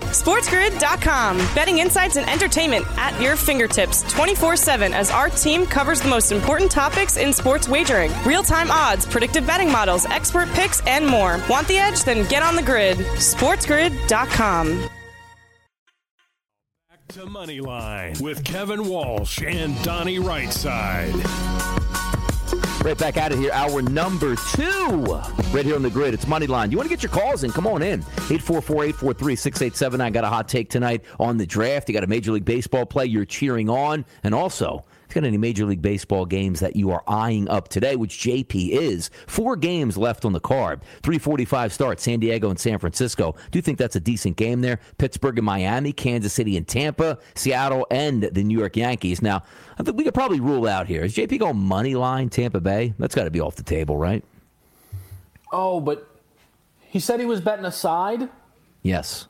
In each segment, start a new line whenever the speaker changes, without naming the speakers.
SportsGrid.com. Betting insights and entertainment at your fingertips 24 7 as our team covers the most important topics in sports wagering real time odds, predictive betting models, expert picks, and more. Want the edge? Then get on the grid. SportsGrid.com.
Back to Moneyline with Kevin Walsh and Donnie Rightside.
Right back out of here, hour number two. Right here on the grid. It's money Moneyline. You want to get your calls in? Come on in. 844 843 6879. Got a hot take tonight on the draft. You got a Major League Baseball play you're cheering on. And also, if you got any Major League Baseball games that you are eyeing up today, which JP is, four games left on the card. 345 start, San Diego and San Francisco. Do you think that's a decent game there? Pittsburgh and Miami, Kansas City and Tampa, Seattle and the New York Yankees. Now, I think we could probably rule out here. Is JP going money line Tampa Bay? That's got to be off the table, right?
Oh, but he said he was betting a side.
Yes.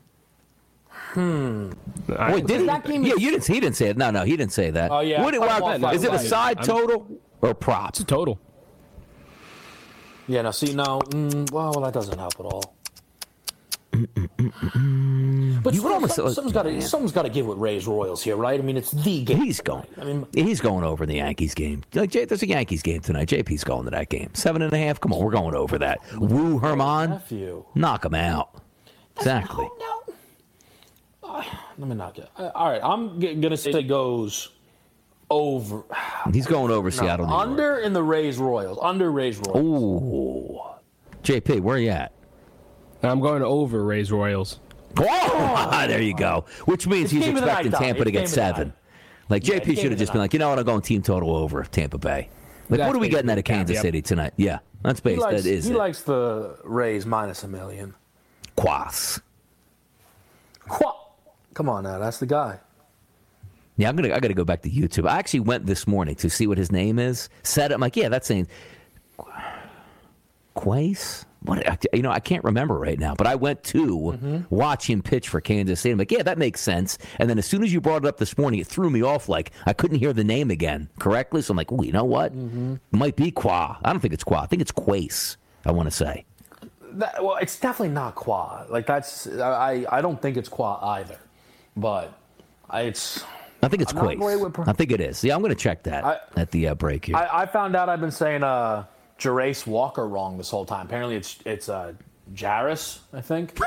Hmm.
Wait, did
that game?
Yeah, you didn't. He didn't say it. No, no, he didn't say that.
Oh, yeah.
What,
I
what- is it a side
I'm-
total or props?
It's a total.
Yeah. Now See. now. Mm, well, that doesn't help at all. But
You would almost-
some, something's got to something's got to give with Rays Royals here, right? I mean, it's the game.
He's going.
I mean,
He's going over in the Yankees game. Like, Jay, there's a Yankees game tonight. JP's going to that game. Seven and a half. Come on, we're going over that. Woo Herman, knock him out. Exactly.
Let me knock it. Uh, All right, I'm g- gonna say it goes over.
He's going over
No,
Seattle. New York.
under in the Rays Royals. Under Rays Royals.
Ooh. JP, where are you at?
I'm going to over Rays Royals.
Oh, there you go. Which means
It's
he's
game of the
expecting. Tampa
It's
to get seven. Like JP
it's game
should have just been like, you know what, I'm going team total over Tampa Bay. Like,
That's
what are we getting out of Kansas
Yep.
City tonight? Yeah, that's
He
based.
likes,
that is
he
it.
likes the Rays minus a million.
Quas.
Qua- Come on now, that's the guy.
Yeah, I'm gonna. I gotta go back to YouTube. I actually went this morning to see what his name is. Said it. I'm like, yeah, that's saying Quace. What? You know, I can't remember right now. But I went to mm-hmm. watch him pitch for Kansas City. I'm like, yeah, that makes sense. And then as soon as you brought it up this morning, it threw me off. Like I couldn't hear the name again correctly. So I'm like, oh, you know what? It might be Qua. I don't think it's Qua. I think it's Quace. I want to say.
That, well, it's definitely not Qua. Like that's I I don't think it's Qua either, but I, it's.
I think it's
I'm not great
Quace.
with pro-
I think it is. Yeah, I'm going to check that
I-
at the uh, break here.
I, I found out I've been saying uh Jarace Walker wrong this whole time. Apparently it's it's uh Jairus, I think.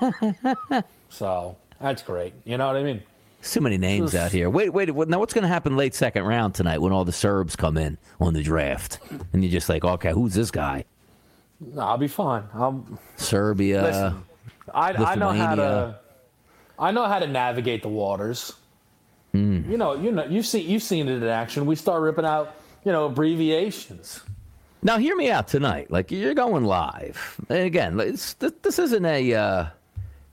so that's great. You know what I mean?
So many names out here. Wait, wait. Now, what's going to happen late second round tonight when all the Serbs come in on the draft? And you're just like, okay, who's this guy?
I'll be fine. I'm
Serbia.
Listen, I, I know how to. I know how to navigate the waters.
Hmm.
You know, you know, you've seen you've seen it in action. We start ripping out, you know, abbreviations.
Now, hear me out tonight. Like, you're going live. And again, it's, this isn't a, uh,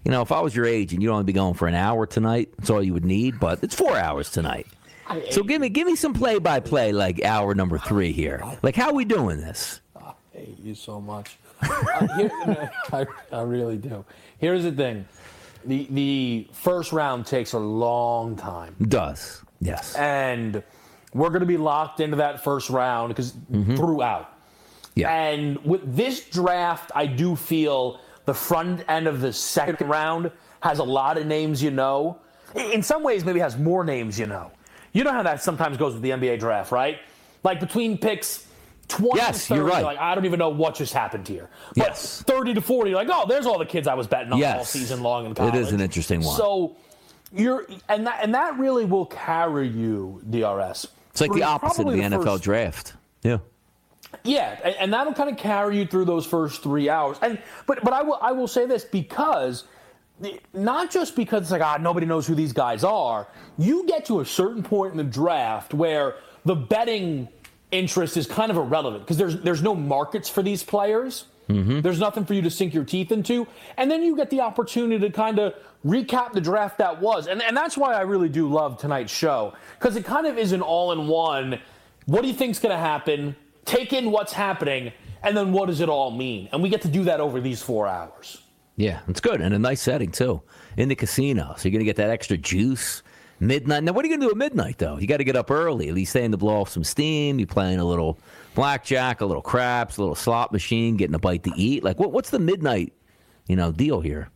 you know, if I was your age and you'd only be going for an hour tonight. That's all you would need, but it's four hours tonight. So give me give me some play by play, like hour number three here. Like, how we doing this?
I hate you so much. Here- I, I really do. Here's the thing: the the first round takes a long time.
Does yes,
and we're going to be locked into that first round because mm-hmm. throughout.
Yeah.
And with this draft, I do feel the front end of the second round has a lot of names you know. In some ways, maybe has more names you know. You know how that sometimes goes with the NBA draft, right? Like between picks 20
Yes,
to 30,
you're right.
like, I don't even know what just happened here. But
Yes.
30 to 40, like, oh, there's all the kids I was betting on all season long in
It
college.
is an interesting one.
So you're, and that, and that really will carry you, DRS.
It's like the opposite of
probably
the NFL
first-
draft. Yeah.
Yeah, and, and that'll kind of carry you through those first three hours. And but but I will I will say this because not just because it's like ah nobody knows who these guys are. You get to a certain point in the draft where the betting interest is kind of irrelevant because there's there's no markets for these players. Mm-hmm. There's nothing for you to sink your teeth into, and then you get the opportunity to kind of recap the draft that was, and and that's why I really do love tonight's show because it kind of is an all-in-one. What do you think's going to happen? Take in what's happening, and then what does it all mean? And we get to do that over these four hours.
Yeah, it's good and a nice setting too in the casino. So you're gonna get that extra juice. Midnight. Now, what are you gonna do at midnight though? You got to get up early. At least staying to blow off some steam. You playing a little blackjack, a little craps, a little slot machine, getting a bite to eat. Like, what, what's the midnight, you know, deal here?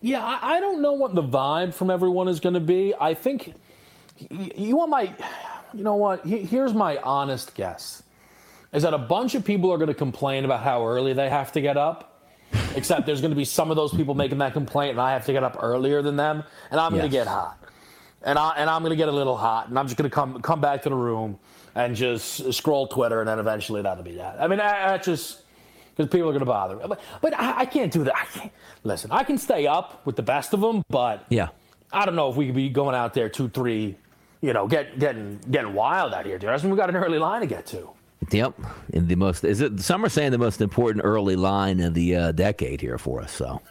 Yeah, I, I don't know what the vibe from everyone is going to be. I think you want my, you know what? He- Here's my honest guess: is that a bunch of people are going to complain about how early they have to get up. Except there's going to be some of those people making that complaint, and I have to get up earlier than them, and I'm going to get hot, and I and I'm going to get a little hot, and I'm just going to come come back to the room and just scroll Twitter, and then eventually that'll be that. I mean, I, I just because people are going to bother. me. But, but I, I can't do that. I can't. Listen, I can stay up with the best of them, but
Yeah.
I don't know if we could be going out there two, three, you know, get, getting getting wild out here, dude. I mean, we got an early line to get to.
Yep. In the most is it some are saying the most important early line of the uh, decade here for us. So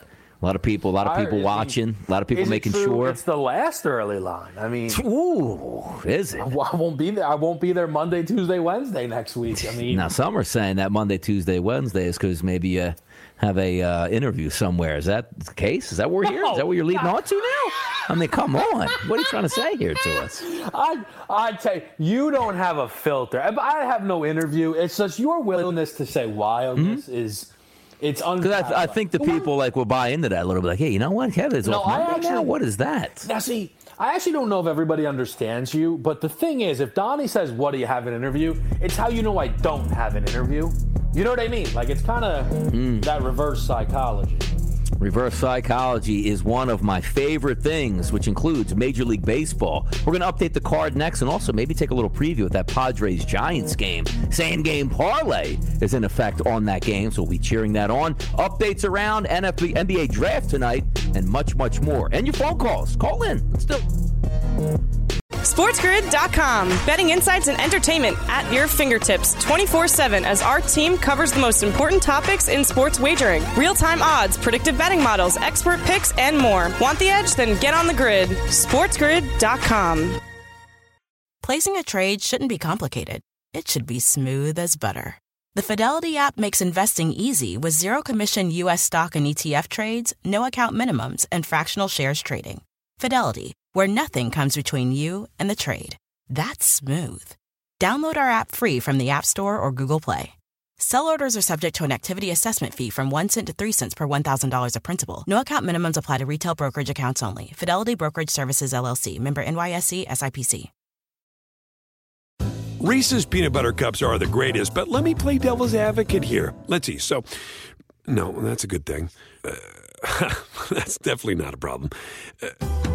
a lot of people, a lot of people
it-
watching, a lot of people
it
making
true
sure.
it's the last early line. I mean,
Ooh, is it?
I won't be there. I won't be there Monday, Tuesday, Wednesday next week. I mean,
Now some are saying that Monday, Tuesday, Wednesday is because maybe you have a uh, interview somewhere. Is that the case? Is that where you're? Is that what you're leading on to now? I mean, come on. What are you trying to say here to us?
I I tell you, you don't have a filter. I I have no interview. It's just your willingness to say wildness is it's
Because. I, I think the people like will buy into that a little bit. Like, hey, you know what? Kevin's
No,
off
I
Monday now. What is that?
Now, see, I actually don't know if everybody understands you, but the thing is, if Donnie says, What do you have an interview? It's how you know I don't have an interview. You know what I mean? Like, it's kind of
Hmm.
that reverse psychology.
Reverse psychology is one of my favorite things, which includes Major League Baseball. We're going to update the card next and also maybe take a little preview of that Padres Giants game. Same game parlay is in effect on that game, so we'll be cheering that on. Updates around NFB, NBA draft tonight and much, much more. And your phone calls. Call in. Let's do it.
SportsGrid.com. Betting insights and entertainment at your fingertips 24 7 as our team covers the most important topics in sports wagering real time odds, predictive betting models, expert picks, and more. Want the edge? Then get on the grid. SportsGrid.com.
Placing a trade shouldn't be complicated. It should be smooth as butter. The Fidelity app makes investing easy with zero commission U.S. stock and ETF trades, no account minimums, and fractional shares trading. Fidelity, where nothing comes between you and the trade. That's smooth. Download our app free from the App Store or Google Play. Sell orders are subject to an activity assessment fee from 1 cent to 3 cents per $1,000 of principal. No account minimums apply to retail brokerage accounts only. Fidelity Brokerage Services, LLC, member NYSE, SIPC.
Reese's peanut butter cups are the greatest, but let me play devil's advocate here. Let's see. So, no, that's a good thing. Uh, that's definitely not a problem. Uh,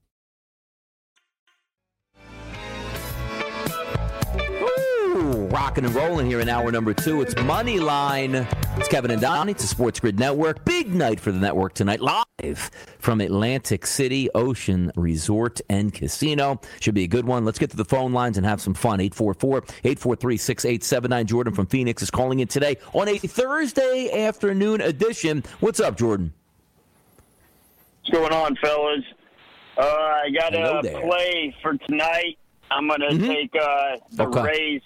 Ooh, rocking and rolling here in hour number two. It's Money Line. It's Kevin and Donnie. It's a Sports Grid Network. Big night for the network tonight. Live from Atlantic City Ocean Resort and Casino. Should be a good one. Let's get to the phone lines and have some fun. 844-843-6879. Jordan from Phoenix is calling in today on a Thursday afternoon edition. What's up, Jordan?
What's going on, fellas? Uh, I got a play for tonight. I'm gonna
Mhm.
take uh, the
Okay.
Rays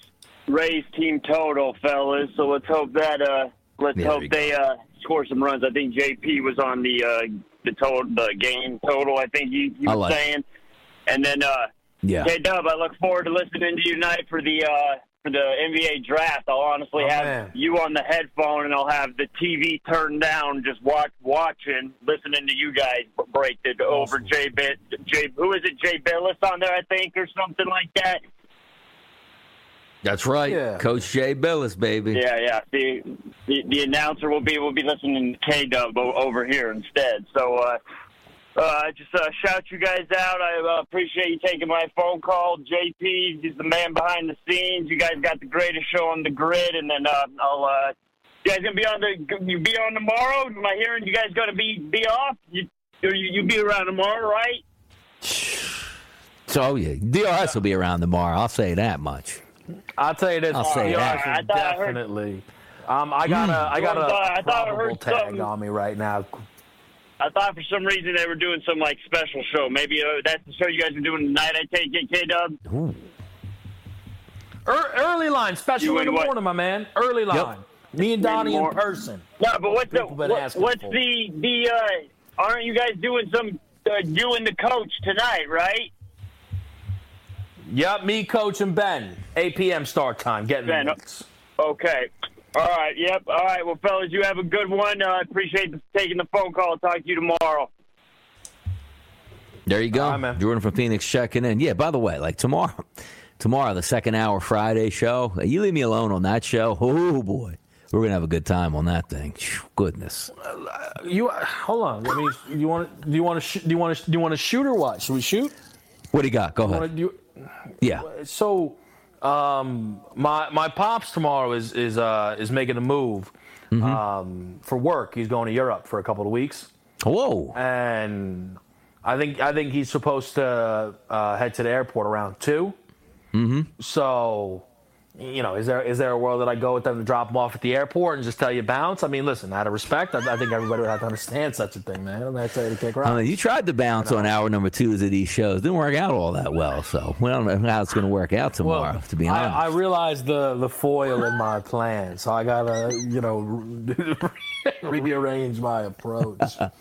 Rays team total, fellas. So let's hope that uh, let's
Yeah,
hope they uh, score some runs. I think JP was on the uh, the total the game total. I think he, he
I
was
like it.
saying. And then uh,
Yeah.
K Dub, I look forward to listening to you tonight for the uh, for the NBA draft. I'll honestly
Oh,
have
man.
you on the headphone, and I'll have the TV turned down, just watch watching, listening to you guys break it over Jay Bit. Jay, who is it? Jay Bilas on there, I think, or something like that.
That's right.
Yeah.
Coach Jay Bilas, baby.
Yeah, yeah. The the, the announcer will be will be listening to K Dub over here instead. So uh, uh, I just uh, shout you guys out. I uh, appreciate you taking my phone call. JP, he's the man behind the scenes. You guys got the greatest show on the grid, and then uh, I'll. Uh, you guys gonna be on the you be on tomorrow? Am I hearing you guys gonna be be off? You you you be around tomorrow, right?
So yeah, DRS will be around tomorrow. I'll say that much.
I'll tell you this.
I'll say
DRS
that.
is
I thought I
definitely. Um, I got a, I got a,
I thought- I thought I heard
tag
something.
on me right now.
I thought for some reason they were doing some like special show. Maybe uh, that's the show you guys are doing tonight. I take it, K Dub.
Er, early line, special in the
what?
morning, my man. Early line. Me and Donnie in person.
No, but what's the what, what's
for.
the the uh, aren't you guys doing some uh, you and the coach tonight, right?
Yep, me, Coach, and Ben. 8 p.m. start time. Getting
Ben,
the mix.
Okay. All right. Yep. All right. Well, fellas, you have a good one. Uh, I appreciate taking the phone call. I'll talk to you tomorrow.
There you go.
All right, man.
Jordan from Phoenix checking in. Yeah, by the way, like tomorrow, tomorrow, the second hour Friday show, you leave me alone on that show. Oh, boy. We're going to have a good time on that thing. Phew, Goodness.
You hold on. I mean, you want do you want to sh- do you want to do you want to shoot or what? Should we shoot?
What do you got? Go
Wanna
ahead. Yeah.
so um, my my pops tomorrow is is uh, is making a move
Mm-hmm.
um, for work. He's going to Europe for a couple of weeks,
Whoa.
and I think I think he's supposed to uh, head to the airport around 2 Mm-hmm. So. You know, is there is there a world that I go with them to drop them off at the airport and just tell you bounce? I mean, listen, out of respect, I, I think everybody would have to understand such a thing, man. I'm not tell you to kick
I
rocks.
mean, you tried to bounce on hour number twos of these shows. Didn't work out all that well. So we don't know how it's going to work out tomorrow, to be honest.
I, I realized the the foil in my plan, so I gotta you know re- rearrange my approach.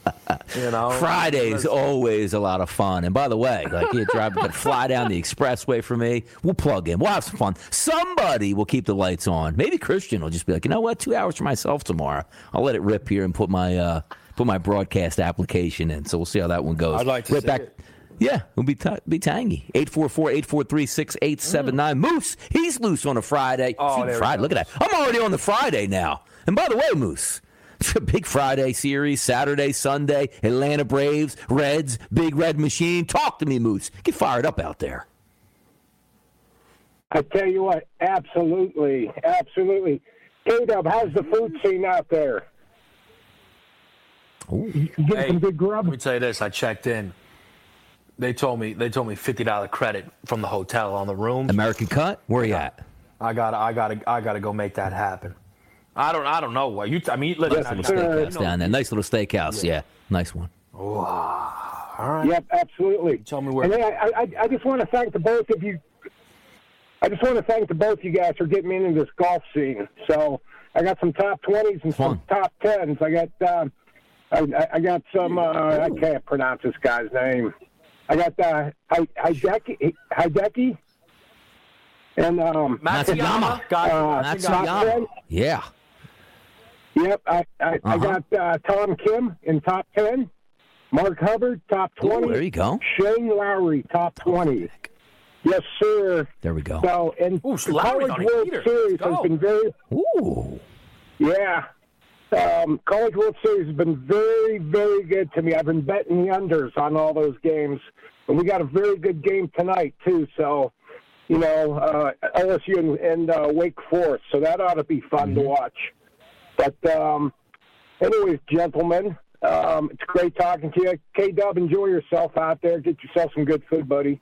You know,
Friday's always a lot of fun. And by the way, like you drive, fly down the expressway for me. We'll plug in. We'll have some fun. Somebody will keep the lights on. Maybe Christian will just be like, you know what, two hours for myself tomorrow. I'll let it rip here and put my uh, put my broadcast application in. So we'll see how that one goes.
I'd like to
right
see
back.
it.
Yeah, it'll be t- be tangy. 844-843-6879. Moose, he's loose on a Friday.
Oh,
See, Friday. Look at that. I'm already on the Friday now. And by the way, Moose, it's a big Friday series, Saturday, Sunday, Atlanta Braves, Reds, Big Red Machine. Talk to me, Moose. Get fired up out there.
I tell you what, absolutely, absolutely. K-Dub, how's the food scene out there? You get
Hey,
some good grub?
Let me tell you this: I checked in. They told me they told me fifty dollar credit from the hotel on the room.
American Cut, where you at?
I got to I got to I got to go make that happen. I don't I don't know what you. I mean, listen,
Yes,
I-
sir.
Steakhouse down there. Nice little steakhouse. Yeah, nice one.
all right.
Yep, absolutely.
Tell me where.
And I, I, I just want to thank the both of you. I just want to thank the both of you guys for getting me into this golf scene. So I got some top twenties and some top tens. I got um, I, I- I got some. Uh, I can't pronounce this guy's name. I got uh, Hi- Hideki, Hideki, and um,
Matsuyama. Got
Uh,
Matsuyama.
Top ten.
Yeah.
Yep, I I, I
Uh-huh.
got uh, Tom Kim in top ten, Mark Hubbard top
Ooh,
twenty,
there you go.
Shane Lowry top twenty. Yes, sir.
There we go.
So, and
Ooh,
the College
on
World
heater.
Series has been very,
Ooh.
yeah. Um, College World Series has been very, very good to me. I've been betting the unders on all those games, and we got a very good game tonight too. So, you know, uh, LSU and, and uh, Wake Forest. So that ought to be fun to watch. But, um, anyways, gentlemen, um, it's great talking to you. K Dub, enjoy yourself out there. Get yourself some good food, buddy.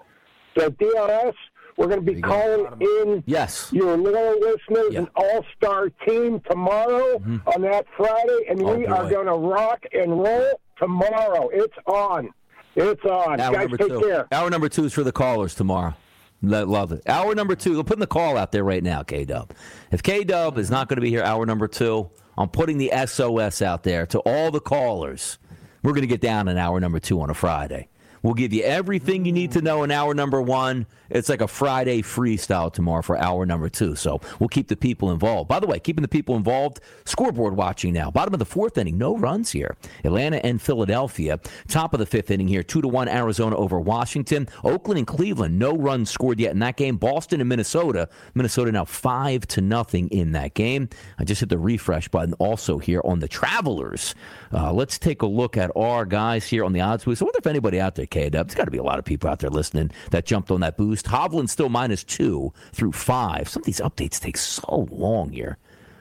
So DRS, we're going to be calling in
Yes.
your loyal listeners
Yeah.
an all-star team tomorrow mm-hmm. on that Friday, and
Oh,
we
boy.
are going to rock and roll tomorrow. It's on. It's on.
Hour
Guys, take
two.
care.
Hour number two is for the callers tomorrow. Love it. Hour number two. We're putting the call out there right now, K Dub. If K Dub is not going to be here, hour number two, I'm putting the SOS out there to all the callers. We're going to get down in hour number two on a Friday. We'll give you everything you need to know in hour number one. It's like a Friday freestyle tomorrow for hour number two. So we'll keep the people involved. By the way, keeping the people involved, scoreboard watching now. Bottom of the fourth inning, no runs here. Atlanta and Philadelphia. Top of the fifth inning here, two to one Arizona over Washington. Oakland and Cleveland, no runs scored yet in that game. Boston and Minnesota. Minnesota now five to nothing in that game. I just hit the refresh button also here on the Travelers. Uh, let's take a look at our guys here on the odds boost. I wonder if anybody out there, K Dub, there's got to be a lot of people out there listening that jumped on that boost. Hovland still minus two through five. Some of these updates take so long here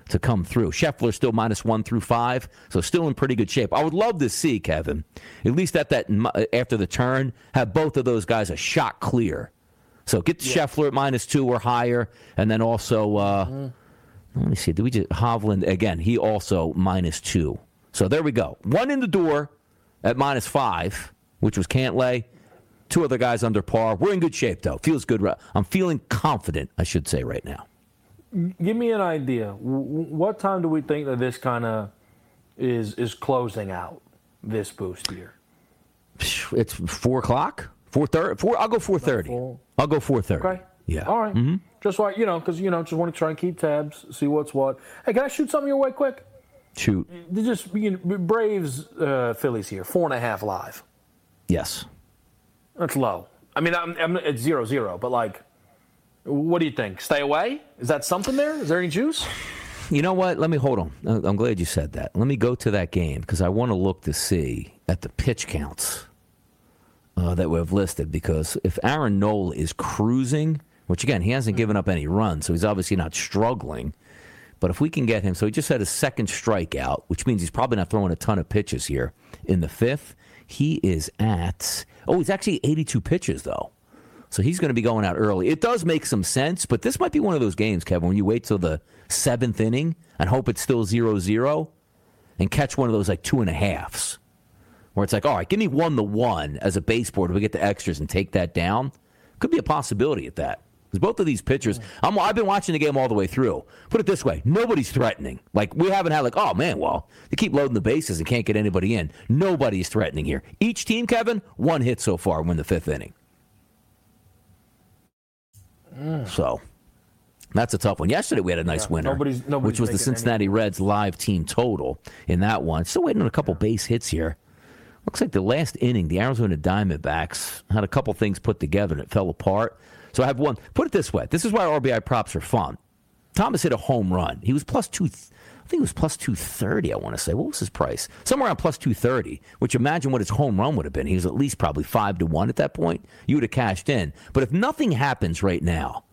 to come through. Scheffler still minus one through five, so still in pretty good shape. I would love to see Kevin, at least at that after the turn, have both of those guys a shot clear. So get yeah. Scheffler at minus two or higher, and then also uh, mm-hmm. let me see. Did we just Hovland again? He also minus two. So there we go. One in the door at minus five, which was Cantlay. Two other guys under par. We're in good shape, though. Feels good. I'm feeling confident, I should say, right now.
Give me an idea. What time do we think that this kind of is is closing out this boost here?
It's four o'clock. Four thirty. Four. I'll go four thirty. I'll go four thirty.
Okay.
Yeah.
All right.
mm-hmm.
Just like you know, because you know, just want to try and keep tabs, see what's what. Hey, can I shoot something your way quick?
Shoot.
Just you know, Braves, uh, Phillies here, four and a half live.
Yes.
That's low. I mean, I'm, I'm, it's zero zero, but like, what do you think? Stay away? Is that something there? Is there any juice?
You know what? Let me hold on. Uh, I'm glad you said that. Let me go to that game because I want to look to see at the pitch counts uh, that we've listed. Because if Aaron Nola is cruising, which again, he hasn't given up any runs, so he's obviously not struggling. But if we can get him, so he just had a second strikeout, which means he's probably not throwing a ton of pitches here in the fifth. He is at, oh, he's actually 82 pitches, though. So he's going to be going out early. It does make some sense, but this might be one of those games, Kevin, when you wait till the seventh inning and hope it's still 0 0 and catch one of those like two and a halves where it's like, all right, give me one the one as a baseboard we get the extras and take that down. Could be a possibility at that. Because both of these pitchers, i have been watching the game all the way through. Put it this way: nobody's threatening. Like we haven't had like, oh man, well they keep loading the bases and can't get anybody in. Nobody's threatening here. Each team, Kevin, one hit so far. Win the fifth inning. Mm. So that's a tough one. Yesterday we had a nice yeah, winner, nobody's, nobody's which was the Cincinnati. Reds live team total in that one. Still waiting on a couple base hits here. Looks like the last inning, the Arizona Diamondbacks had a couple things put together and it fell apart. So I have one. Put it this way: this is why RBI props are fun. Thomas hit a home run. He was plus two. I think it was plus two thirty. I want to say. What was his price? Somewhere around plus two thirty. Which imagine what his home run would have been. He was at least probably five to one at that point. You would have cashed in. But if nothing happens right now,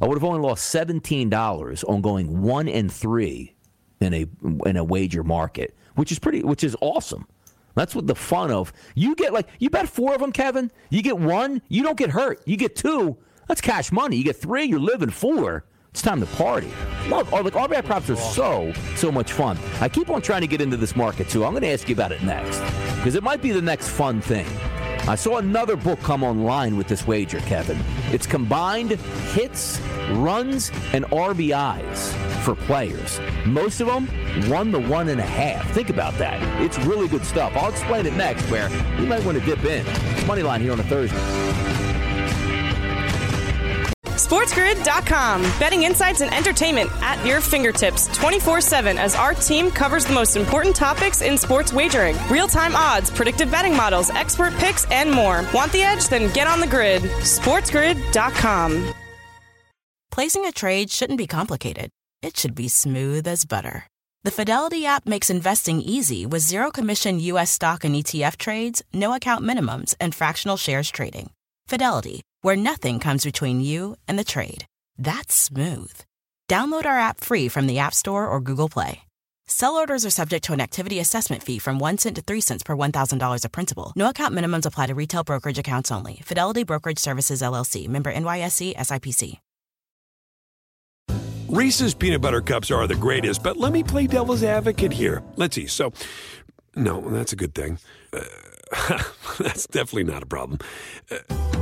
I would have only lost seventeen dollars on going one and three in a in a wager market, which is pretty. Which is awesome. That's what the fun of. You get like you bet four of them, Kevin. You get one, you don't get hurt. You get two, that's cash money. You get three, you're living four. It's time to party. Look, oh, like RBI props are so so much fun. I keep on trying to get into this market too. I'm going to ask you about it next because it might be the next fun thing. I saw another book come online with this wager, Kevin. It's combined hits, runs, and RBIs for players. Most of them one to one and a half. Think about that. It's really good stuff. I'll explain it next. Where you might want to dip in. Money line here on a Thursday.
SportsGrid.com. Betting insights and entertainment at your fingertips 24 7 as our team covers the most important topics in sports wagering real time odds, predictive betting models, expert picks, and more. Want the edge? Then get on the grid. SportsGrid.com.
Placing a trade shouldn't be complicated, it should be smooth as butter. The Fidelity app makes investing easy with zero commission U.S. stock and ETF trades, no account minimums, and fractional shares trading. Fidelity where nothing comes between you and the trade. That's smooth. Download our app free from the App Store or Google Play. Sell orders are subject to an activity assessment fee from 1 cent to 3 cents per $1,000 of principal. No account minimums apply to retail brokerage accounts only. Fidelity Brokerage Services LLC, member NYSE SIPC.
Reese's peanut butter cups are the greatest, but let me play devil's advocate here. Let's see. So, no, that's a good thing. Uh, that's definitely not a problem. Uh,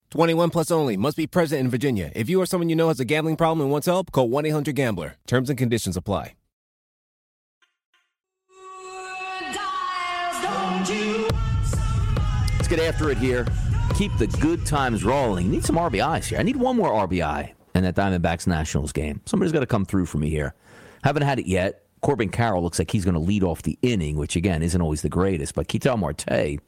21 plus only. Must be present in Virginia. If you or someone you know has a gambling problem and wants help, call 1-800-GAMBLER. Terms and conditions apply.
Let's get after it here. Keep the good times rolling. Need some RBIs here. I need one more RBI in that Diamondbacks Nationals game. Somebody's got to come through for me here. Haven't had it yet. Corbin Carroll looks like he's going to lead off the inning, which again isn't always the greatest. But Ketel Marte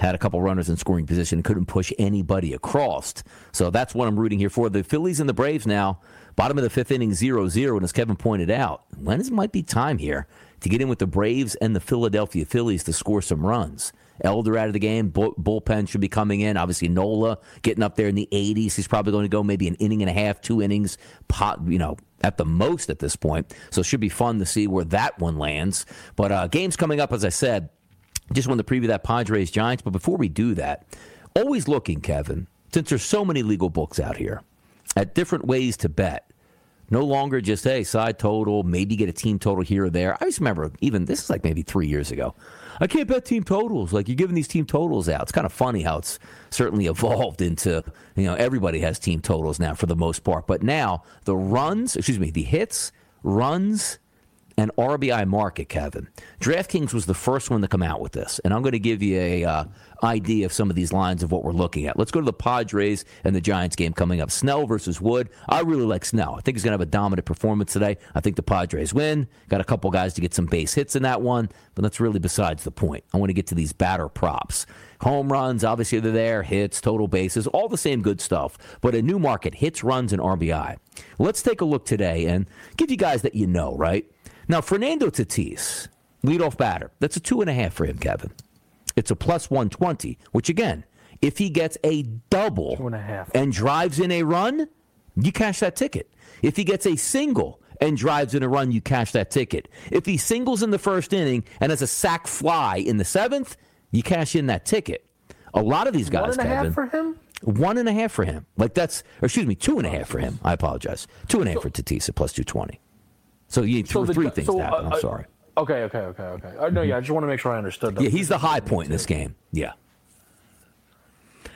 had a couple runners in scoring position, and couldn't push anybody across. So that's what I'm rooting here for. The Phillies and the Braves now, bottom of the fifth inning, 0 0. And as Kevin pointed out, when it might be time here to get in with the Braves and the Philadelphia Phillies to score some runs. Elder out of the game. Bull, bullpen should be coming in. Obviously, Nola getting up there in the 80s. He's probably going to go maybe an inning and a half, two innings, pot, you know, at the most at this point. So it should be fun to see where that one lands. But uh, games coming up, as I said, just want to preview that Padres Giants. But before we do that, always looking, Kevin, since there's so many legal books out here, at different ways to bet. No longer just, hey, side total, maybe get a team total here or there. I just remember, even this is like maybe three years ago. I can't bet team totals. Like you're giving these team totals out. It's kind of funny how it's certainly evolved into, you know, everybody has team totals now for the most part. But now the runs, excuse me, the hits, runs, and RBI market, Kevin. DraftKings was the first one to come out with this, and I'm going to give you a uh, idea of some of these lines of what we're looking at. Let's go to the Padres and the Giants game coming up. Snell versus Wood. I really like Snell. I think he's going to have a dominant performance today. I think the Padres win. Got a couple guys to get some base hits in that one, but that's really besides the point. I want to get to these batter props. Home runs, obviously they're there, hits, total bases, all the same good stuff. But a new market, hits, runs, and RBI. Let's take a look today and give you guys that you know, right? Now, Fernando Tatis, leadoff batter, that's a two and a half for him, Kevin. It's a plus 120, which again, if he gets a double
Two and a half.
and drives in a run, you cash that ticket. If he gets a single and drives in a run, you cash that ticket. If he singles in the first inning and has a sac fly in the seventh, you cash in that ticket. A lot of these guys,
One and a half
Kevin,
for him?
one and a half for him. Like that's, or excuse me, two and a half for him. I apologize. Two and a half for Tatis at plus 220. So you need
So
th-
the-
three things
so,
to happen.
uh,
I'm
uh,
sorry.
Okay, okay, okay, okay. Uh, no, yeah, I just want to make sure I understood that.
Yeah, he's the high point in this game. Yeah.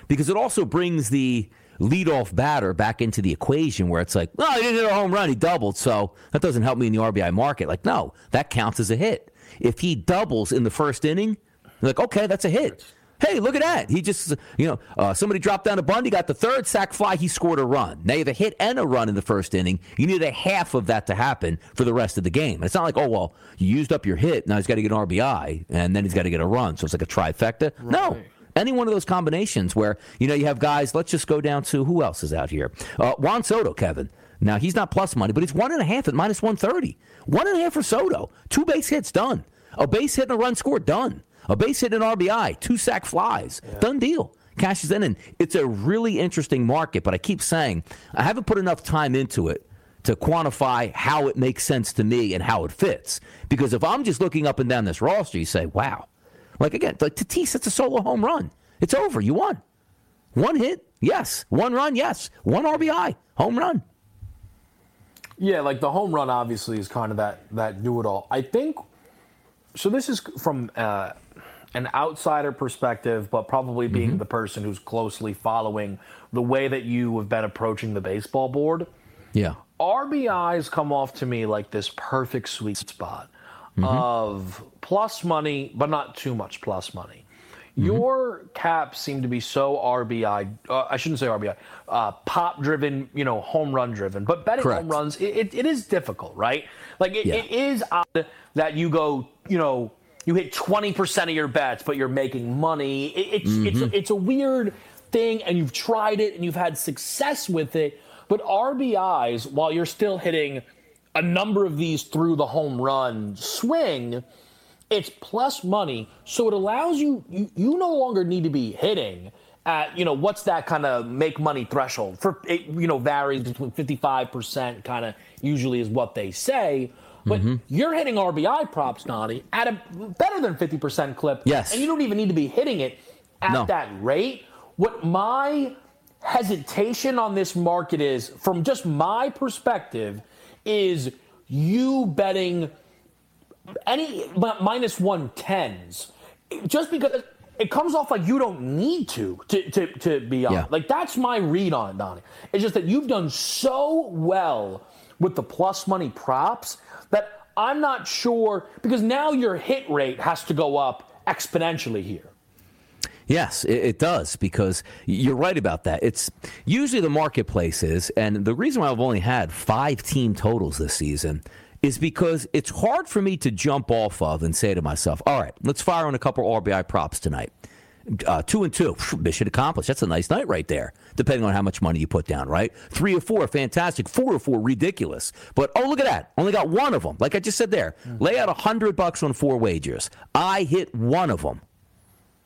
Because it also brings the leadoff batter back into the equation where it's like, oh, he didn't hit a home run, he doubled, so that doesn't help me in the RBI market. Like, no, that counts as a hit. If he doubles in the first inning, like, okay, that's a hit. Hey, look at that. He just, you know, uh, somebody dropped down a bunt. He got the third sac fly. He scored a run. Now you have a hit and a run in the first inning. You need a half of that to happen for the rest of the game. It's not like, oh, well, you used up your hit. Now he's got to get an RBI, and then he's got to get a run. So it's like a trifecta. No. Any one of those combinations where, you know, you have guys, let's just go down to who else is out here? Uh, Juan Soto, Kevin. Now, he's not plus money, but he's one and a half at minus 130. One and a half for Soto. Two base hits, done. A base hit and a run scored, done. A base hit and an RBI, two sac flies, done deal. Cash is in, and it's a really interesting market. But I keep saying I haven't put enough time into it to quantify how it makes sense to me and how it fits. Because if I'm just looking up and down this roster, you say, "Wow," like again, like Tatis, it's a solo home run. It's over. You won. One hit, yes. One run, yes. One RBI, home run.
Yeah, like the home run obviously is kind of that that do it all. I think so. This is from uh, an outsider perspective, but probably being
Mm-hmm.
the person who's closely following the way that you have been approaching the baseball board.
Yeah.
RBIs come off to me like this perfect sweet spot
Mm-hmm.
of plus money, but not too much plus money.
Mm-hmm.
Your caps seem to be so RBI. Uh, I shouldn't say RBI. Uh, pop driven, you know, home run driven. But betting
Correct.
home runs, it, it, it is difficult, right? Like it,
Yeah.
it is odd that you go, you know, you hit twenty percent of your bets, but you're making money. It, it's
Mm-hmm.
it's it's a weird thing, and you've tried it and you've had success with it. But RBIs, while you're still hitting a number of these through the home run swing, it's plus money. So it allows you, you, you no longer need to be hitting at you know what's that kind of make money threshold for it you know varies between 55% kind of usually is what they say but
Mm-hmm.
you're hitting RBI props, Donnie, at a better than 50% clip.
Yes.
And you don't even need to be hitting it at
No.
that rate. What my hesitation on this market is, from just my perspective, is you betting any minus 110s just because it comes off like you don't need to to, to, to be on.
Yeah.
Like that's my read on it, Donnie. It's just that you've done so well with the plus money props that I'm not sure because now your hit rate has to go up exponentially here.
Yes, it, does because you're right about that. It's usually the marketplace is, and the reason why I've only had five team totals this season is because it's hard for me to jump off of and say to myself, "All right, let's fire on a couple RBI props tonight." Uh, two and two, mission accomplished. That's a nice night right there, depending on how much money you put down, right? Three or four, fantastic. Four or four, ridiculous. But oh, look at that. Only got one of them. Like I just said there, lay out a hundred bucks on four wagers. I hit one of them.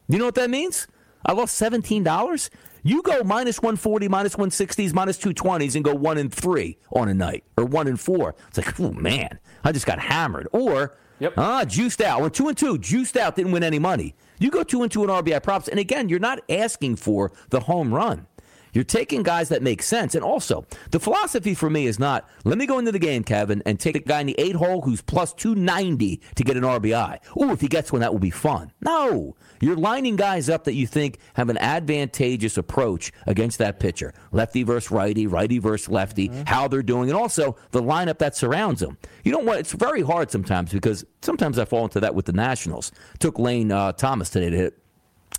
You know what that means? I lost seventeen dollars. You go 140, minus 160s, minus 220s, and go one and three on a night, or one and four. It's like, oh man, I just got hammered. Or ah, juiced out. Went two and two, juiced out, didn't win any money. You go two and two in RBI props, and again, you're not asking for the home run. You're taking guys that make sense. And also, the philosophy for me is not let me go into the game, Kevin, and take a guy in the eight hole who's plus 290 to get an RBI. Oh, if he gets one, that will be fun. No. You're lining guys up that you think have an advantageous approach against that pitcher. Lefty versus righty, righty versus lefty, how they're doing, and also the lineup that surrounds them. You don't want it's very hard sometimes because sometimes I fall into that with the Nationals. Took Lane uh, Thomas today to hit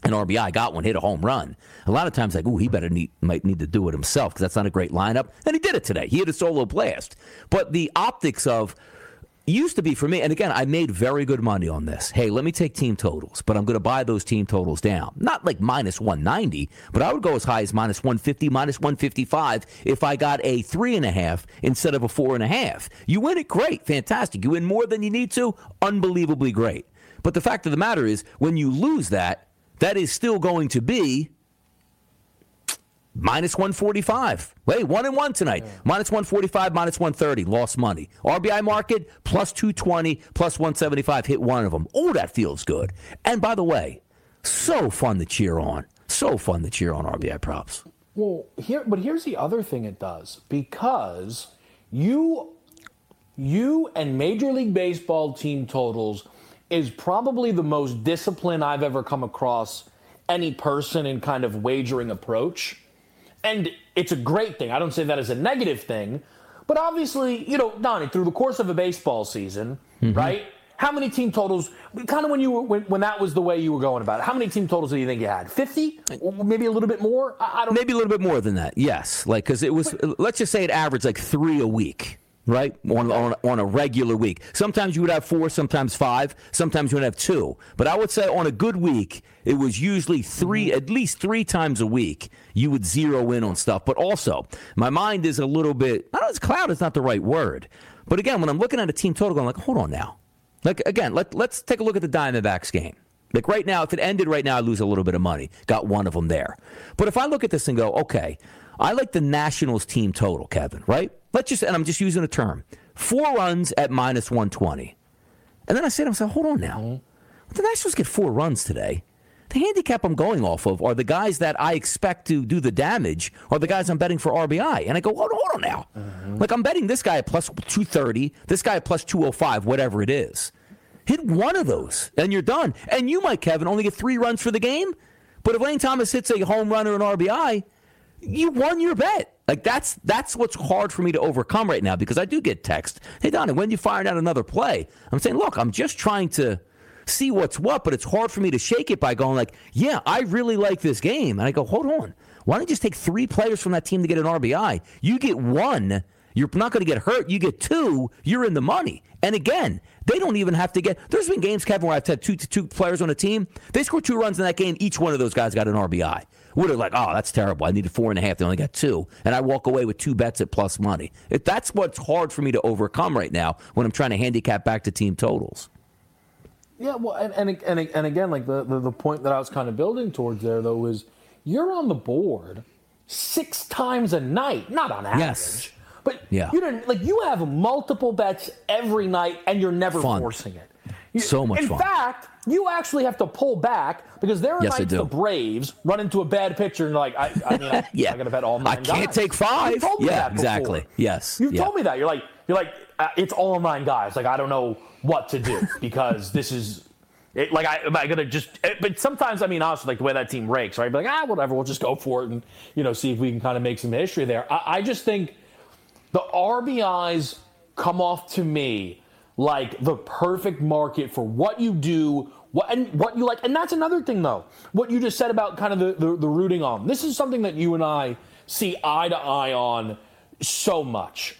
an RBI, got one, hit a home run. A lot of times, like, ooh, he better need, might need to do it himself because that's not a great lineup. And he did it today. He hit a solo blast. But the optics of used to be for me, and again, I made very good money on this. Hey, let me take team totals, but I'm going to buy those team totals down. Not like minus 190, but I would go as high as minus 150, minus 155 if I got a three and a half instead of a four and a half. You win it, great, fantastic. You win more than you need to, unbelievably great. But the fact of the matter is, when you lose that, that is still going to be minus 145. Wait, one and one tonight. Minus 145, minus 130. Lost money. RBI market, plus 220, plus 175. Hit one of them. Oh, that feels good. And by the way, so fun to cheer on. So fun to cheer on RBI props.
Well, here, but here's the other thing it does because you, you and Major League Baseball team totals is probably the most discipline I've ever come across any person in kind of wagering approach, and it's a great thing. I don't say that as a negative thing, but obviously, you know, Donnie, through the course of a baseball season, mm-hmm. right? How many team totals? Kind of when you were when, when that was the way you were going about it. How many team totals do you think you had? Fifty? Maybe a little bit more. I, I don't.
Maybe a little bit more than that. Yes, like because it was. let's just say it averaged like three a week, right? On, on on a regular week. Sometimes you would have four, sometimes five, sometimes you would have two. But I would say on a good week, it was usually 3 mm-hmm. at least three times a week. You would zero in on stuff. But also, my mind is a little bit. I don't know. It's cloud is not the right word. But again, when I'm looking at a team total, I'm like, hold on now. Like again, let let's take a look at the Diamondbacks game. Like right now, if it ended right now, I lose a little bit of money. Got one of them there. But if I look at this and go, okay, I like the Nationals team total, Kevin, right? Let's just, and I'm just using a term, four runs at minus 120. And then I say to myself, hold on now. The Nationals get four runs today. The handicap I'm going off of are the guys that I expect to do the damage, are the guys I'm betting for RBI. And I go, hold, hold on now. Mm-hmm. Like I'm betting this guy at plus 230, this guy at plus 205, whatever it is. Hit one of those, and you're done. And you might, Kevin, only get three runs for the game. But if Lane Thomas hits a home run or an RBI, you won your bet. Like that's that's what's hard for me to overcome right now because I do get text. Hey Donnie, when you firing out another play? I'm saying, look, I'm just trying to see what's what, but it's hard for me to shake it by going like, yeah, I really like this game. And I go, hold on. Why don't you just take three players from that team to get an RBI? You get one, you're not going to get hurt. You get two, you're in the money. And again, they don't even have to get. There's been games, Kevin, where I've had two two players on a team. They scored two runs in that game. Each one of those guys got an RBI. Would have like, oh, that's terrible. I needed four and a half. They only got two, and I walk away with two bets at plus money. If that's what's hard for me to overcome right now when I'm trying to handicap back to team totals.
Yeah, well, and and and, and again, like the, the the point that I was kind of building towards there though is you're on the board six times a night, not on average.
Yes.
But
Yeah.
you didn't like you have multiple bets every night and you're never
Fun.
forcing it. You-
So much
In
fun.
In fact, you actually have to pull back because there are
Yes,
nights the Braves run into a bad pitcher and like, I, I mean, I,
Yeah.
I got to bet all nine
I can't
guys.
take five.
You told me
Yeah,
that
exactly. Yes.
You
Yeah.
told me that. You're like, you're like, uh, it's all nine guys. Like I don't know what to do because this is. It, like, I, am I gonna just? eh, But sometimes, I mean, honestly, like the way that team rakes, right? Be like, ah, whatever, we'll just go for it and you know see if we can kind of make some history there. I, I just think the RBIs come off to me like the perfect market for what you do, what and what you like. And that's another thing, though. What you just said about kind of the, the, the rooting on. This is something that you and I see eye to eye on so much.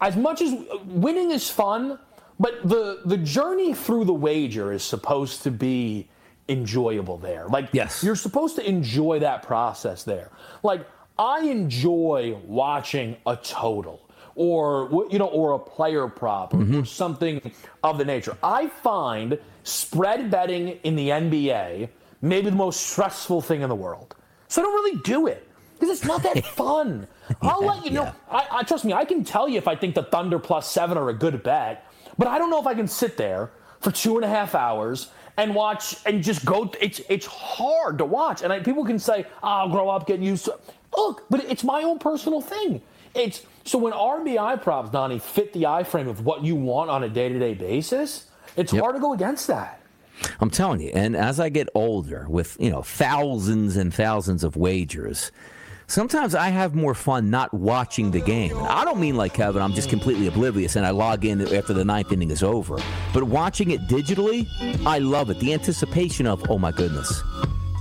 As much as winning is fun, but the the journey through the wager is supposed to be enjoyable there. Like
Yes.
you're supposed to enjoy that process there. Like I enjoy watching a total or you know or a player prop or mm-hmm. something of the nature. I find spread betting in the NBA maybe the most stressful thing in the world. So I don't really do it because it's not that fun. I'll let you know. I, I trust me. I can tell you if I think the Thunder plus seven are a good bet, but I don't know if I can sit there for two and a half hours and watch and just go. It's it's hard to watch, and I, people can say, oh, "I'll grow up, get used to." it." Look, but it's my own personal thing. It's so when RBI props, Donnie, fit the iframe of what you want on a day to day basis. It's
Yep.
hard to go against that.
I'm telling you, and as I get older, with you know thousands and thousands of wagers, sometimes I have more fun not watching the game. I don't mean like Kevin, I'm just completely oblivious and I log in after the ninth inning is over. But watching it digitally, I love it. The anticipation of, oh my goodness,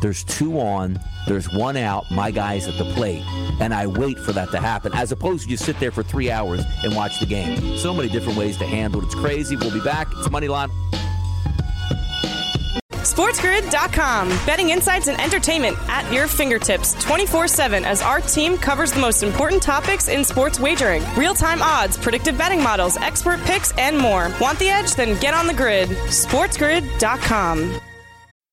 there's two on, there's one out, my guy's at the plate, and I wait for that to happen, as opposed to just sit there for three hours and watch the game. So many different ways to handle it. It's crazy. We'll be back. It's Moneyline.
SportsGrid.com. Betting insights and entertainment at your fingertips 24 7 as our team covers the most important topics in sports wagering real time odds, predictive betting models, expert picks, and more. Want the edge? Then get on the grid. SportsGrid.com.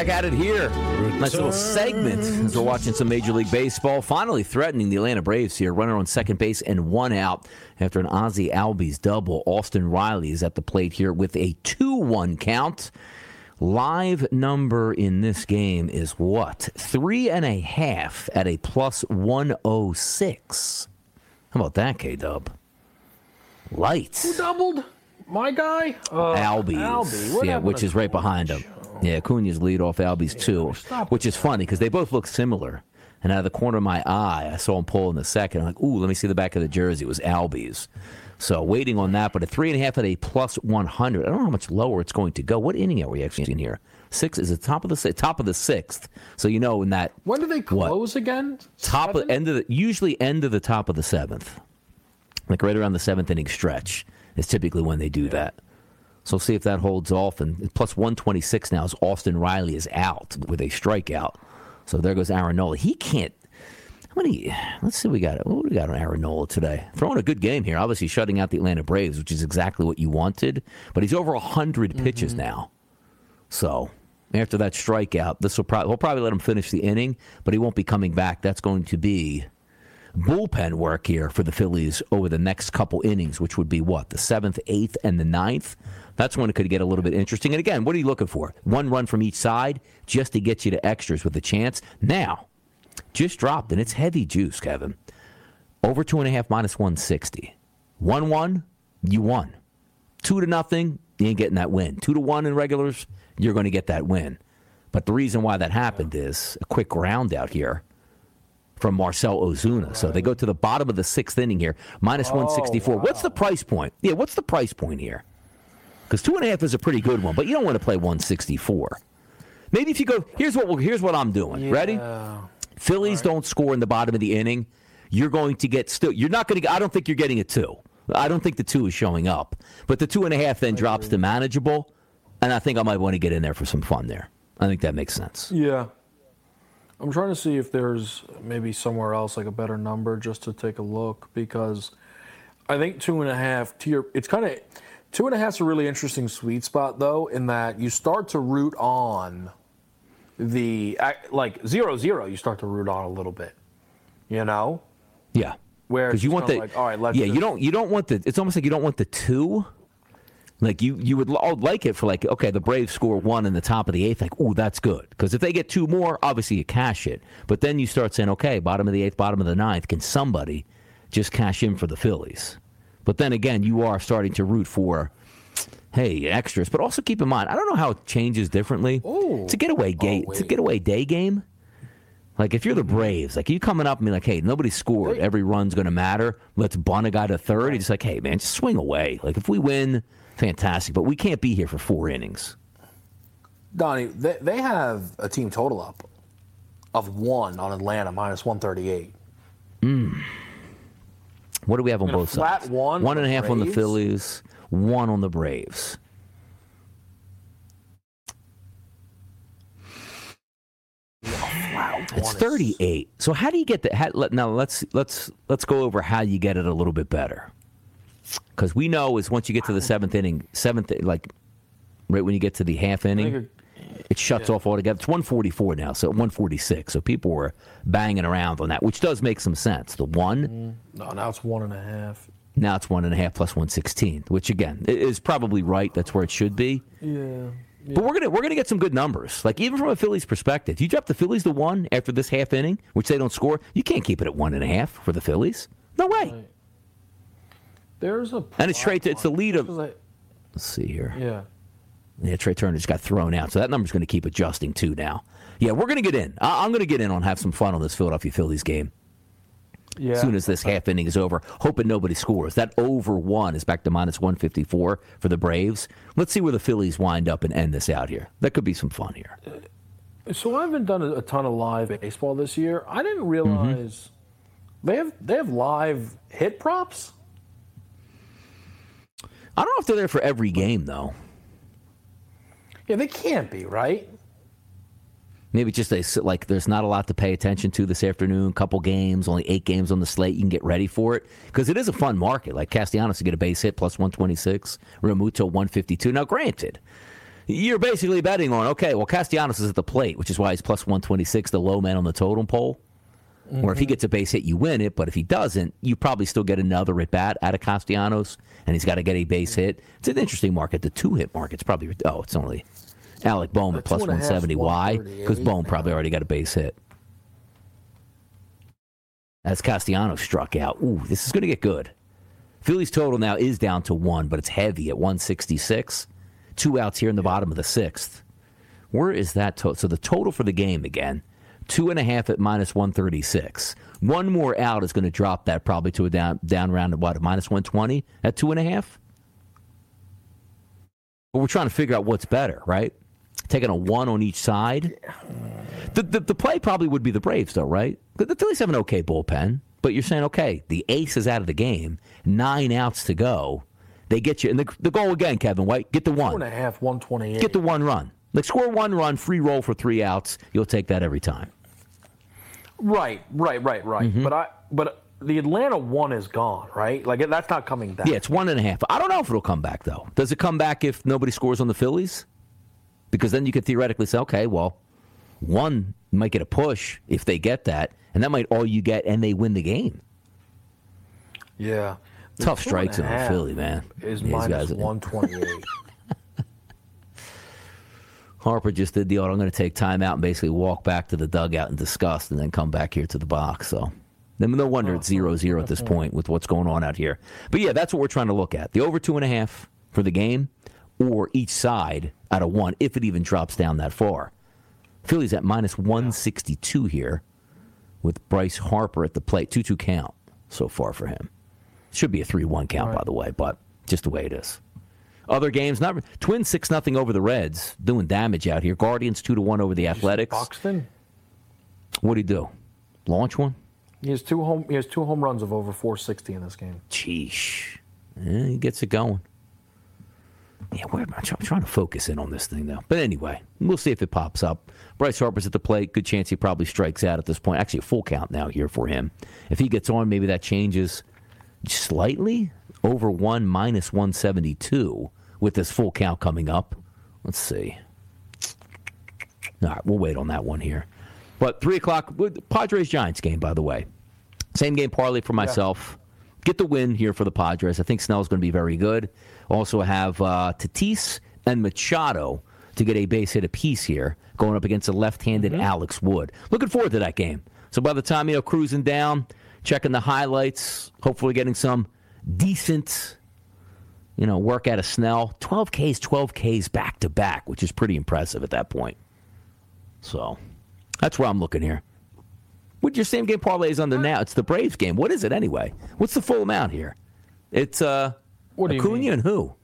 Back at it here. Nice little segment as we're watching some Major League Baseball. Finally threatening the Atlanta Braves here. Runner on second base and one out after an Ozzy Albies double. Austin Riley is at the plate here with a 2 1 count. Live number in this game is what? Three and a half at a plus 106. How about that, K Dub? Light.
Who doubled? My guy? Uh,
Albies.
Albie.
Yeah, which is right behind him. Yeah, Acuna's lead off Albies too, which is funny because they both look similar. And out of the corner of my eye, I saw him pull in the second. I'm like, ooh, let me see the back of the jersey. It was Albies. So waiting on that, but a three and a half at a plus 100. I don't know how much lower it's going to go. What inning are we actually in here? Six is the top of the top of the sixth. So you know in that
When do they
What?
close again?
top of, end of the usually end of the top of the seventh, like right around the seventh inning stretch is typically when they do that. So see if that holds off. And plus 126 now is Austin Riley is out with a strikeout. So there goes Aaron Nola. He can't. How many? Let's see. We got what do we got on Aaron Nola today? Throwing a good game here. Obviously shutting out the Atlanta Braves, which is exactly what you wanted. But he's over 100 mm-hmm. pitches now. So after that strikeout, this will probably we'll probably let him finish the inning, but he won't be coming back. That's going to be bullpen work here for the Phillies over the next couple innings, which would be what the seventh, eighth, and the ninth. That's when it could get a little bit interesting. And again, what are you looking for? One run from each side just to get you to extras with a chance. Now, just dropped, and it's heavy juice, Kevin. Over two and a half minus 160. 1 1, you won. Two to nothing, you ain't getting that win. Two to one in regulars, you're going to get that win. But the reason why that happened is a quick round out here from Marcel Ozuna. So they go to the bottom of the sixth inning here, minus 164. What's the price point? Yeah, what's the price point here? Because two and a half is a pretty good one, but you don't want to play 164. Maybe if you go, here's what we'll, here's what I'm doing. Ready? Phillies don't score in the bottom of the inning. You're going to get still. You're not going to. I don't think you're getting a two. I don't think the two is showing up. But the two and a half then drops to manageable, and I think I might want to get in there for some fun there. I think that makes sense.
Yeah. I'm trying to see if there's maybe somewhere else like a better number just to take a look because I think two and a half to your it's kind of two and a half's a really interesting sweet spot though in that you start to root on the like zero zero you start to root on a little bit, you know.
Yeah.
Where
because you want the
like, all right, let's
yeah you don't you don't want the it's almost like you don't want the two like you you would l- oh, like it for like okay the Braves score one in the top of the eighth like oh that's good because if they get two more obviously you cash it but then you start saying okay bottom of the eighth bottom of the ninth can somebody just cash in for the Phillies but then again you are starting to root for hey extras but also keep in mind I don't know how it changes differently it's a getaway game it's a getaway day game like if you're the Braves, like you coming up and be like, "Hey, nobody scored. Every run's going to matter. Let's bunt a guy to third. He's like, "Hey, man, just swing away. Like if we win, fantastic. But we can't be here for four innings.
Donnie, they, they have a team total up of one on Atlanta minus 138.
Mm. What do we have on
And
both sides?
one
One
on the
on the Phillies, one on the Braves. It's 38. So how do you get that? How, let, now let's let's let's go over how you get it a little bit better. Because we know is once you get to the seventh inning, seventh like right when you get to the half inning, it shuts off altogether. It's 144 now, so 146. So people were banging around on that, which does make some sense. The one. Mm.
No, now it's one and a half.
Now it's one and a half plus one sixteen, which again is probably right. That's where it should be.
Yeah.
But we're gonna we're gonna get some good numbers. Like even from a Phillies perspective, you drop the Phillies to one after this half inning, which they don't score. You can't keep it at one and a half for the Phillies. No way.
There's a.
And it's straight. To, it's the lead of.
I-
Let's see here.
Yeah.
Yeah, Trea Turner just got thrown out, so that number's going to keep adjusting too. Now, yeah, we're going to get in. I- I'm going to get in on have some fun on this Philadelphia Phillies game.
Yeah.
As soon as this half inning is over, hoping nobody scores. That over one is back to minus 154 for the Braves. Let's see where the Phillies wind up and end this out here. That could be some fun here.
Uh, so I haven't done a, a ton of live baseball this year. I didn't mm-hmm. realize they have they have live hit props.
I don't know if they're there for every game though.
Yeah, they can't be right.
Maybe just they like there's not a lot to pay attention to this afternoon. Couple games, only eight games on the slate. You can get ready for it because it is a fun market. Like Castellanos to get a base hit plus 126, Realmuto 152. Now, granted, you're basically betting on okay. Well, Castellanos is at the plate, which is why he's plus 126, the low man on the totem pole. Or if he mm-hmm. gets a base hit, you win it. But if he doesn't, you probably still get another at bat out of Castellanos, and he's got to get a base mm-hmm. hit. It's an interesting market. The two hit market's probably oh, it's only Alec Bohm at plus
two and a half's
170. Why? Because
138,
Bohm probably already got a base hit. As Castellanos struck out. Ooh, this is going to get good. Phillies total now is down to one, but it's heavy at 166. Two outs here in the bottom of the sixth. Where is that total? So the total for the game again, two and a half at minus 136. One more out is going to drop that probably to a down down round of what, minus 120 at two and a half? But we're trying to figure out what's better, right? Taking a one on each side. The, the, the play probably would be the Braves, though, right? The, the Phillies have an okay bullpen, but you're saying, okay, the ace is out of the game, nine outs to go. They get you, and the, the goal again, Kevin White, get the one.
a half, one twenty eight.
Get the one run. Like score one run, free roll for three outs. You'll take that every time.
Right, right, right, right.
Mm-hmm.
But I, but the Atlanta one is gone, right? Like that's not coming back.
Yeah, it's one and a half. I don't know if it'll come back though. Does it come back if nobody scores on the Phillies? Because then you could theoretically say, okay, well, one might get a push if they get that, and that might all you get, and they win the game.
Yeah. The
Tough strikes in Philly, man.
Is
These
one twenty eight.
Harper just did the old, I'm going to take time out and basically walk back to the dugout in disgust and then come back here to the box. So no wonder it's zero zero at this point with what's going on out here. But yeah, that's what we're trying to look at. The over two and a half for the game or each side out of one, if it even drops down that far. Philly's at minus 162 here with Bryce Harper at the plate. 2 2 count so far for him. Should be a 3 1 count, by the way, but just the way it is. Other games, not Twins 6 nothing over the Reds, doing damage out here. Guardians 2 to 1 over the Athletics.
Buxton.
What'd he do? Launch one?
He has two home. He has two home runs of over four sixty in this game.
Sheesh. Yeah, he gets it going. Yeah, where am I? I'm trying to focus in on this thing though. But anyway, we'll see if it pops up. Bryce Harper's at the plate. Good chance he probably strikes out at this point. Actually, a full count now here for him. If he gets on, maybe that changes slightly. Over one minus 172 with this full count coming up. Let's see. All right, we'll wait on that one here. But three o'clock, Padres Giants game, by the way. Same game parlay for myself. Get the win here for the Padres. I think Snell's going to be very good. Also have uh, Tatis and Machado to get a base hit apiece here, going up against a left-handed Alex Wood. Looking forward to that game. So by the time you know cruising down, checking the highlights, hopefully getting some decent, you know, work out of Snell. 12 Ks, 12 Ks back to back, which is pretty impressive at that point. So that's where I'm looking here. What your same game parlay is under now? It's the Braves game. What is it anyway? What's the full amount here? It's uh,
What
Acuna
mean?
and who?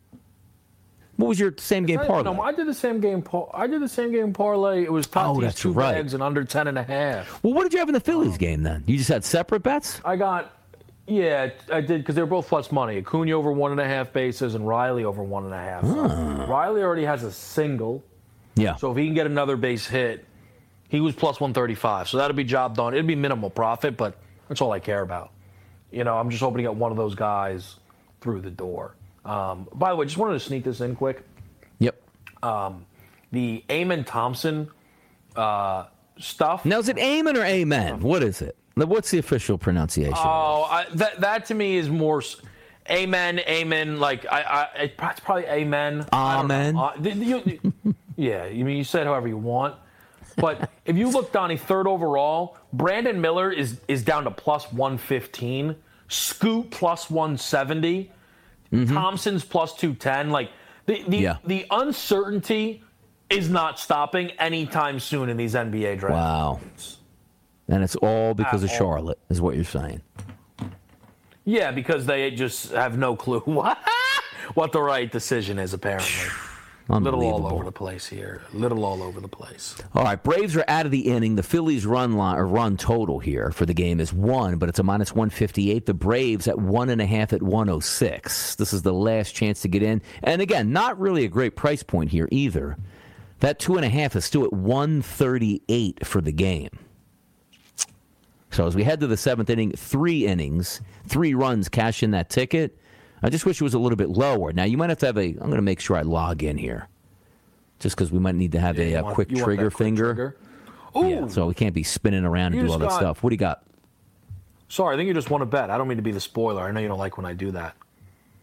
What was your same game
I,
parlay?
no, I did the same game. par- I did the same game parlay. It was Tatis
Oh, that's
two
right.
bags and under ten and a half.
Well, what did you have in the Phillies game then? You just had separate bets?
I got. Yeah, I did because they were both plus money. Acuna over one and a half bases and Riley over one and a half. So Riley already has a single.
Yeah.
So if he can get another base hit, he was plus 135. So that'll be job done. It'd be minimal profit, but that's all I care about. You know, I'm just hoping to get one of those guys through the door. Um, by the way, just wanted to sneak this in quick.
Yep.
Um, the Amon Thompson uh, stuff.
Now is it Amen or Amen? What is it? What's the official pronunciation?
Oh, I, that that to me is more. Amen, amen. Like I, I it's probably amen. I.
Amen.
Uh, the- you- yeah, you mean you said however you want, but if you look, Donnie, third overall, Brandon Miller is is down to plus one fifteen. Scoot plus one seventy. Mm-hmm. Thompson's plus two ten. Like the the
Yeah.
the uncertainty is not stopping anytime soon in these NBA drafts.
Wow. And it's all because of
all.
Charlotte, is what you're saying.
Yeah, because they just have no clue what, what the right decision is, apparently. Little all over the place here. Little all over the place.
All right, Braves are out of the inning. The Phillies' run line or run total here for the game is one, but it's a minus one fifty eight. The Braves at one and a half at one oh six. This is the last chance to get in, and again, not really a great price point here either. That two and a half is still at one thirty eight for the game. So as we head to the seventh inning, three innings, three runs, cash in that ticket. I just wish it was a little bit lower. Now you might have to have a. I'm going to make sure I log in here, just because we might need to have a,
you
uh
want-
quick trigger
quick
finger.
trigger?
Yeah, so we can't be spinning around and do all that
got-
stuff. What do you got?
sorry, I think you just want to bet. I don't mean to be the spoiler. I know you don't like when I do that.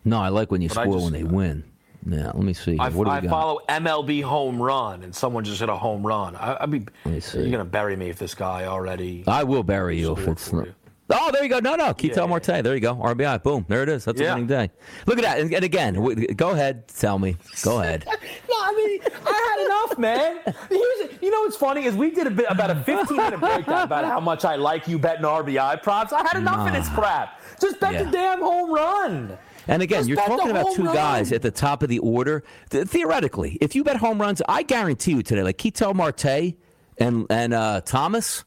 No, I like when you
But
spoil
just-
when they win. Yeah, let me see.
I,
what do
I
got?
follow MLB home run, and someone just hit a home run. I, I'd be. You're gonna bury me if this guy already.
I will bury you if it's not.
you.
Oh, there you go. No, no. Ketel
Yeah.
Marte. There you go. RBI. Boom. There it is. That's a winning day. Look at that. And, and again, w- go ahead. Tell me. Go ahead.
No, I mean, I had enough, man. Here's, you know what's funny is we did a bit about a 15 minute breakdown about how much I like you betting RBI props. I had enough of this crap. Just bet
Yeah.
the damn home run.
And again,
Just
you're talking about two
run.
guys at the top of the order. Th- theoretically, if you bet home runs, I guarantee you today, like Ketel Marte and and uh, Thomas, th-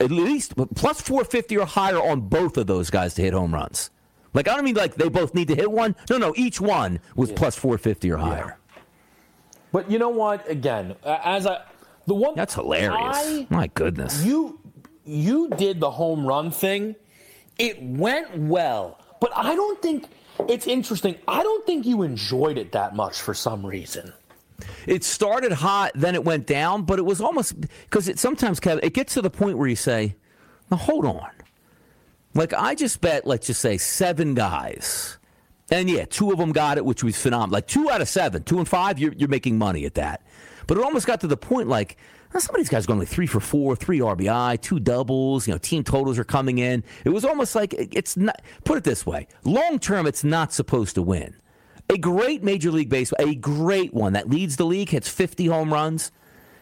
at least plus 450 or higher on both of those guys to hit home runs. Like I don't mean like they both need to hit one. No, no, each one was plus 450 or higher.
But you know what? Again, as I, the one
That's hilarious.
I-
My goodness.
you you did the home run thing. It went well, but I don't think it's interesting. I don't think you enjoyed it that much for some reason.
It started hot, then it went down, but it was almost because it sometimes, Kevin, it gets to the point where you say, "Now hold on." Like I just bet, let's just say seven guys, and yeah, two of them got it, which was phenomenal. Like two out of seven, two and five, you're, you're making money at that. But it almost got to the point like some of these guys going like three for four, three RBI, two doubles. You know, team totals are coming in. It was almost like it's not. Put it this way: long term, it's not supposed to win. A great Major League Baseball, a great one that leads the league, hits 50 home runs.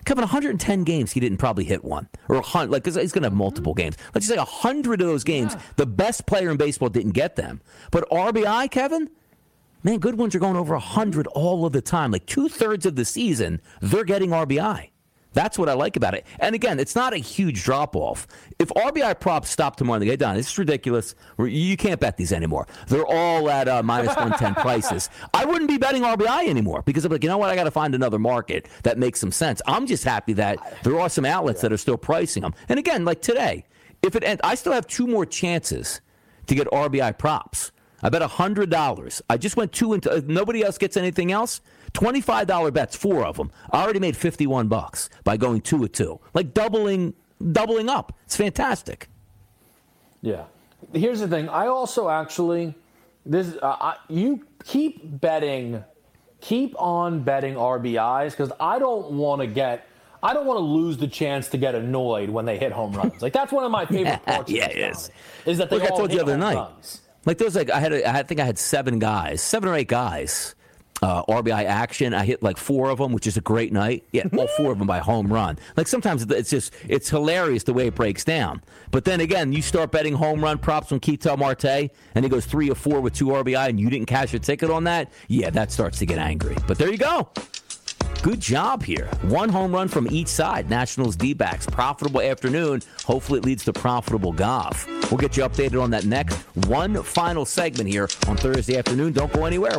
Kevin, 110 games, he didn't probably hit one. Or 100, like, he's going to have multiple games. Let's just say 100 of those games, yeah. the best player in baseball didn't get them. But RBI, Kevin, man, good ones are going over 100 all of the time. Like two thirds of the season, they're getting RBI. That's what I like about it. And again, it's not a huge drop off. If RBI props stop tomorrow and they get down, it's ridiculous. You can't bet these anymore. They're all at uh, minus 110 prices. I wouldn't be betting RBI anymore because I'm like, you know what? I got to find another market that makes some sense. I'm just happy that there are some outlets that are still pricing them. And again, like today, if it ends, I still have two more chances to get RBI props. I bet $100. I just went two into, uh, nobody else gets anything else. $25 bets, four of them. I already made 51 bucks by going two or two. Like doubling doubling up. It's fantastic.
Yeah. Here's the thing. I also actually this uh, I, you keep betting keep on betting RBIs cuz I don't want to get I don't want to lose the chance to get annoyed when they hit home runs. Like that's one of my favorite parts.
yeah, yes.
Is that they
Look,
all
I told you the other night.
Runs.
Like there was like I had a, I think I had seven guys, seven or eight guys uh, RBI action. I hit like four of them, which is a great night. Yeah, all four of them by home run. Like sometimes it's just it's hilarious the way it breaks down. But then again, you start betting home run props from Ketel Marte, and he goes three or four with two RBI, and you didn't cash a ticket on that. Yeah, that starts to get angry. But there you go. Good job here. One home run from each side. Nationals D backs. Profitable afternoon. Hopefully, it leads to profitable golf. We'll get you updated on that next. One final segment here on Thursday afternoon. Don't go anywhere.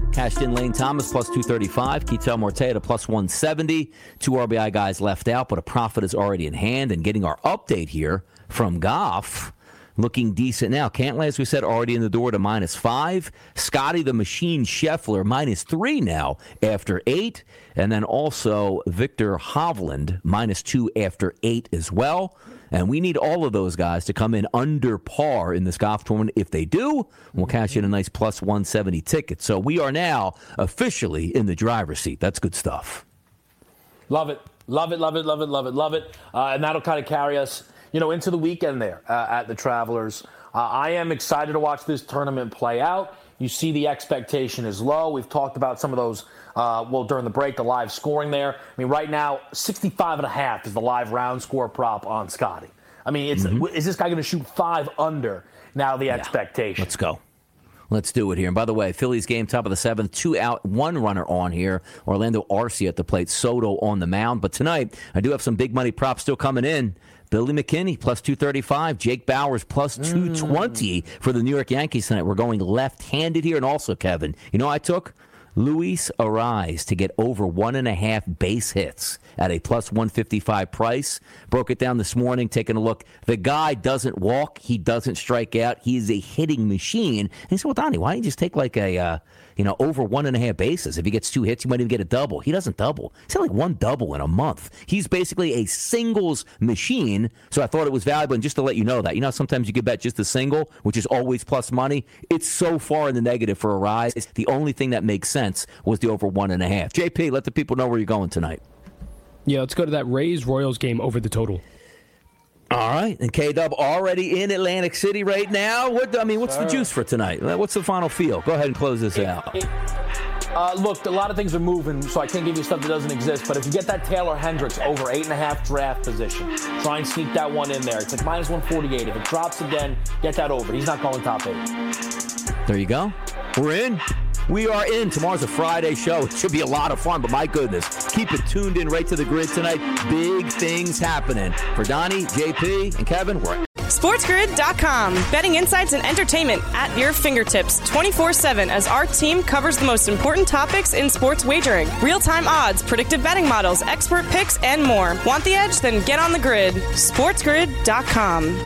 Cashed in Lane Thomas plus 235. Ketel Marte at a plus 170. Two RBI guys left out, but a profit is already in hand. And getting our update here from Goff looking decent now. Cantlay, as we said, already in the door to minus five. Scotty the Machine Scheffler minus three now after eight. And then also Viktor Hovland minus two after eight as well. And we need all of those guys to come in under par in this golf tournament. If they do, we'll cash in a nice plus 170 ticket. So we are now officially in the driver's seat. That's good stuff.
Love it. Love it, love it, love it, love it, love it. Uh, and that'll kind of carry us, you know, into the weekend there uh, at the Travelers. Uh, I am excited to watch this tournament play out. You see the expectation is low. We've talked about some of those uh, well, during the break, the live scoring there. I mean, right now, 65 and a half is the live round score prop on Scotty. I mean, it's
Mm-hmm.
is this guy going to shoot five under? Now the expectation.
Let's go. Let's do it here. And by the way, Phillies game, top of the seventh, two out, one runner on here. Orlando Arcia at the plate, Soto on the mound. But tonight, I do have some big money props still coming in. Billy McKinney plus 235, Jake Bauers plus 220 for the New York Yankees tonight. We're going left handed here. And also, Kevin, you know, I took Luis Arraez to get over one and a half base hits at a plus 155 price. Broke it down this morning, taking a look. The guy doesn't walk, he doesn't strike out. He is a hitting machine. And he said, Well, Donnie, why don't you just take like a, uh, you know, over one and a half bases? If he gets two hits, he might even get a double. He doesn't double. He's had like one double in a month. He's basically a singles machine. So I thought it was valuable. And just to let you know that, you know, sometimes you can bet just a single, which is always plus money. It's so far in the negative for Arraez. It's The only thing that makes sense was the over one and a half. JP, let the people know where you're going tonight.
Yeah, let's go to that Rays Royals game over the total.
All right, and K Dub already in Atlantic City right now. What I mean, what's the juice for tonight? What's the final feel? Go ahead and close this out.
Uh, look, a lot of things are moving, so I can't give you stuff that doesn't exist. But if you get that Taylor Hendricks over eight and a half draft position, try and sneak that one in there. It's like minus 148. If it drops again, get that over. He's not going top eight.
There you go. We're in. We are in. Tomorrow's a Friday show. It should be a lot of fun, but my goodness, keep it tuned in right to the grid tonight. Big things happening. For Donnie, JP, and Kevin, we're
SportsGrid.com. Betting insights and entertainment at your fingertips 24 7 as our team covers the most important topics in sports wagering real time odds, predictive betting models, expert picks, and more. Want the edge? Then get on the grid. SportsGrid.com.